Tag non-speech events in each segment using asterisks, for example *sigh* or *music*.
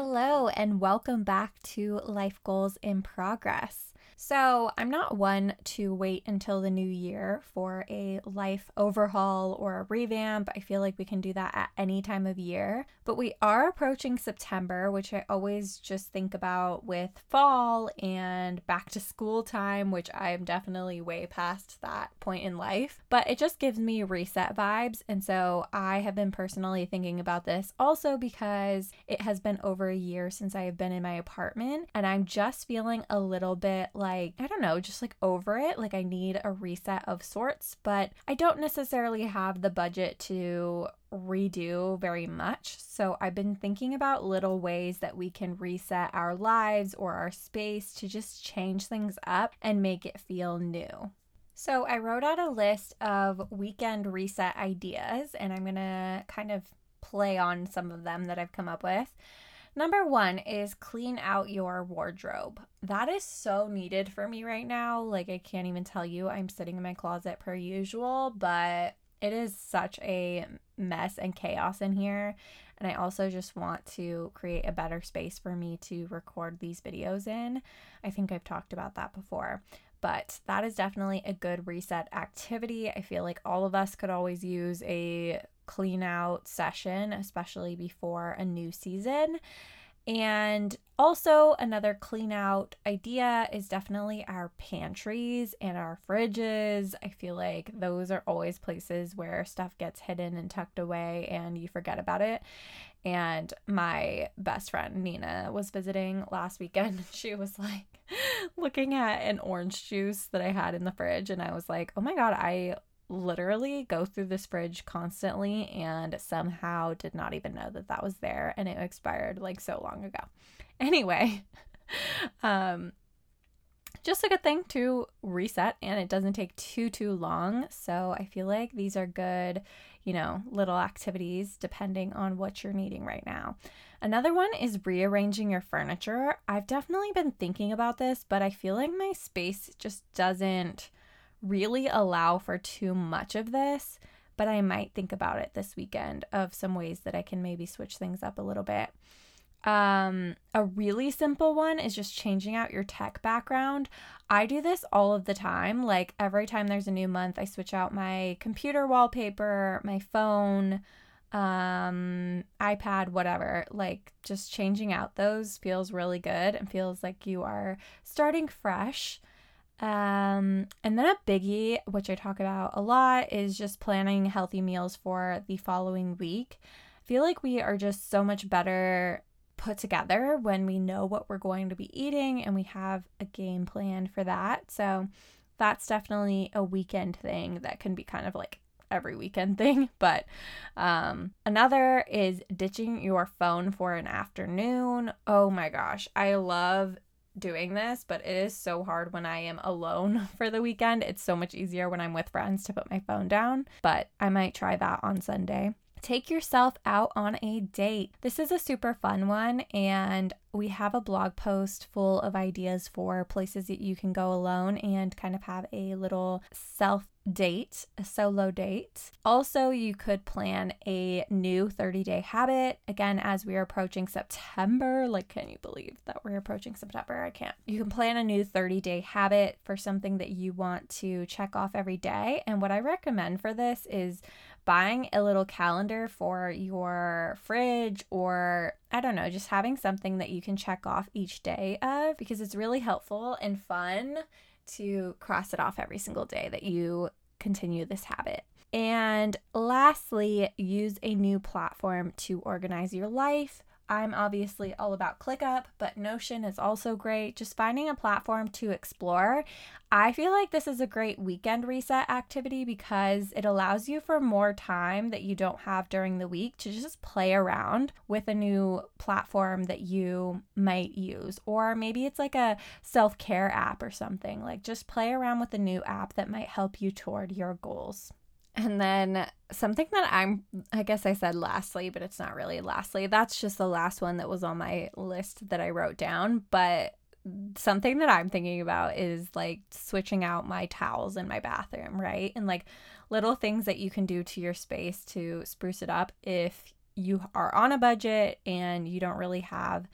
Hello, and welcome back to Life Goals in Progress. So, I'm not one to wait until the new year for a life overhaul or a revamp. I feel like we can do that at any time of year. But we are approaching September, which I always just think about with fall and back to school time, which I am definitely way past that point in life. But it just gives me reset vibes. And so I have been personally thinking about this also because it has been over a year since I have been in my apartment and I'm just feeling a little bit like like, I don't know, just like over it. Like I need a reset of sorts, but I don't necessarily have the budget to redo very much. So I've been thinking about little ways that we can reset our lives or our space to just change things up and make it feel new. So I wrote out a list of weekend reset ideas and I'm to kind of play on some of them that I've come up with. Number one is clean out your wardrobe. That is so needed for me right now. Like, I can't even tell you, I'm sitting in my closet per usual, but it is such a mess and chaos in here. And I also just want to create a better space for me to record these videos in. I think I've talked about that before but that is definitely a good reset activity. I feel like all of us could always use a clean out session, especially before a new season. And also, another clean out idea is definitely our pantries and our fridges. I feel like those are always places where stuff gets hidden and tucked away and you forget about it. And my best friend Nina was visiting last weekend. *laughs* She was like *laughs* looking at an orange juice that I had in the fridge, and I was like, oh my God, I literally go through this fridge constantly and somehow did not even know that that was there and it expired like so long ago. *laughs* Anyway, *laughs* um just a good thing to reset and it doesn't take too too long. So I feel like these are good, you know, little activities depending on what you're needing right now. Another one is rearranging your furniture. I've definitely been thinking about this, but I feel like my space just doesn't really allow for too much of this, but I might think about it this weekend of some ways that I can maybe switch things up a little bit. Um, a really simple one is just changing out your tech background. I do this all of the time. Like every time there's a new month, I switch out my computer wallpaper, my phone, um, iPad, whatever. Like just changing out those feels really good and feels like you are starting fresh. Um, and then a biggie, which I talk about a lot, is just planning healthy meals for the following week. I feel like we are just so much better put together when we know what we're going to be eating and we have a game plan for that. So that's definitely a weekend thing that can be kind of like every weekend *laughs* thing. But um, another is ditching your phone for an afternoon. Oh my gosh, I love doing this, but it is so hard when I am alone *laughs* for the weekend. It's so much easier when I'm with friends to put my phone down, but I might try that on Sunday. Take yourself out on a date. This is a super fun one, and we have a blog post full of ideas for places that you can go alone and kind of have a little self date, a solo date. Also, you could plan a new 30 day habit. Again, as we are approaching September, like, can you believe that we're approaching September? I can't. You can plan a new 30 day habit for something that you want to check off every day. And what I recommend for this is buying a little calendar for your fridge or I don't know, just having something that you can check off each day of because it's really helpful and fun to cross it off every single day that you continue this habit. And lastly, use a new platform to organize your life. I'm obviously all about ClickUp, but Notion is also great. Just finding a platform to explore. I feel like this is a great weekend reset activity because it allows you for more time that you don't have during the week to just play around with a new platform that you might use. Or maybe it's like a self care app or something. Like just play around with a new app that might help you toward your goals. And then something that I'm, I guess I said lastly, but it's not really lastly. That's just the last one that was on my list that I wrote down. But something that I'm thinking about is like switching out my towels in my bathroom, right? And like little things that you can do to your space to spruce it up if you are on a budget and you don't really have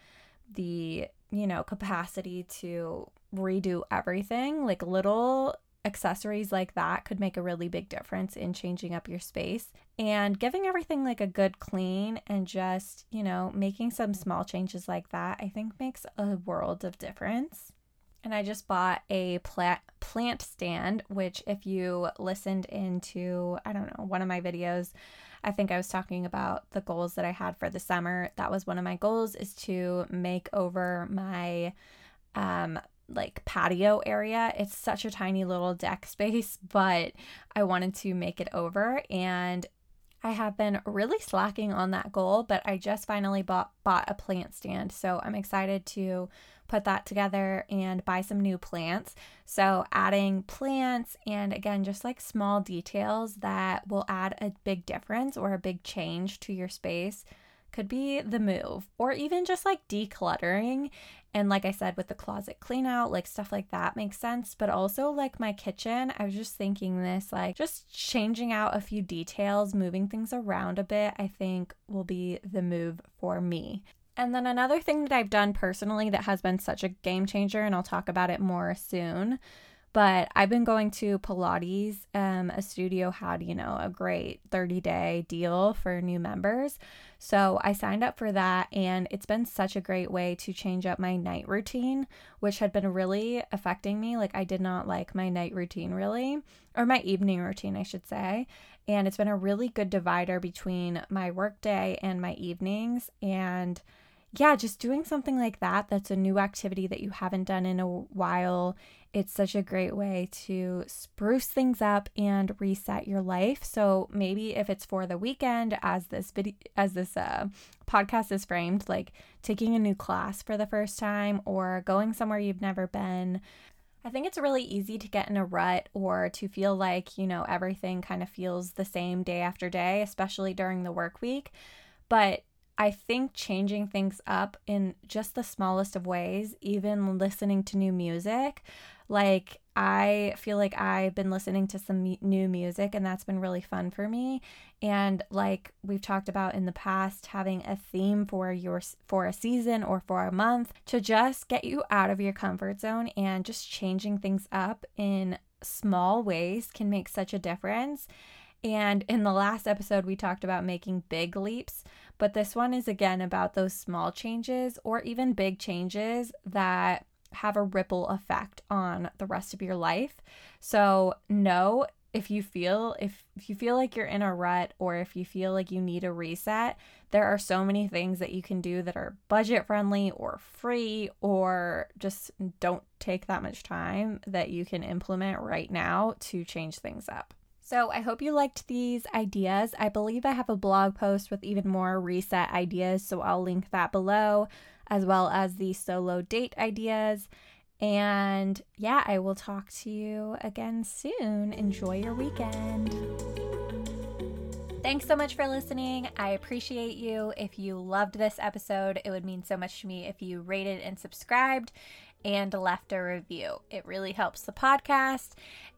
the, you know, capacity to redo everything, like little accessories like that could make a really big difference in changing up your space and giving everything like a good clean and just, you know, making some small changes like that, I think makes a world of difference. And I just bought a plant plant stand, which if you listened into, I don't know, one of my videos, I think I was talking about the goals that I had for the summer. That was one of my goals is to make over my um like patio area. It's such a tiny little deck *laughs* space, but I wanted to make it over and I have been really slacking on that goal, but I just finally bought bought a plant stand. So I'm excited to put that together and buy some new plants. So adding plants and again just like small details that will add a big difference or a big change to your space could be the move or even just like decluttering. And like I said with the closet clean out like stuff like that makes sense. But also like my kitchen I was just thinking this like just changing out a few details moving things around a bit I think will be the move for me. And then another thing that I've done personally that has been such a game changer and I'll talk about it more soon but I've been going to Pilates. Um, a studio had, you know, a great 30 day deal for new members. So I signed up for that, and it's been such a great way to change up my night routine, which had been really affecting me. Like, I did not like my night routine really, or my evening routine, I should say. And it's been a really good divider between my workday and my evenings. And yeah, just doing something like that that's a new activity that you haven't done in a while. It's such a great way to spruce things up and reset your life. So maybe if it's for the weekend as this video as this uh, podcast is framed, like taking a new class for the first time or going somewhere you've never been, I think it's really easy to get in a rut or to feel like, you know, everything kind of feels the same day after day, especially during the work week. But I think changing things up in just the smallest of ways, even listening to new music, like I feel like I've been listening to some new music and that's been really fun for me. And like we've talked about in the past, having a theme for your for a season or for a month to just get you out of your comfort zone and just changing things up in small ways can make such a difference. And in the last episode, we talked about making big leaps, but this one is again about those small changes or even big changes that have a ripple effect on the rest of your life. So, know if you feel if, if you feel like you're in a rut or if you feel like you need a reset, there are so many things that you can do that are budget friendly or free or just don't take that much time that you can implement right now to change things up. So, I hope you liked these ideas. I believe I have a blog post with even more reset ideas, so I'll link that below, as well as the solo date ideas. And yeah, I will talk to you again soon. Enjoy your weekend. Thanks so much for listening. I appreciate you. If you loved this episode, it would mean so much to me if you rated and subscribed and left a review. It really helps the podcast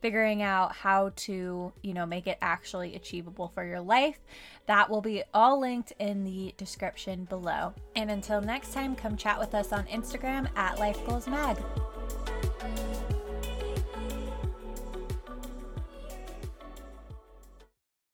figuring out how to, you know, make it actually achievable for your life. That will be all linked in the description below. And until next time, come chat with us on Instagram at Life Goals Mag.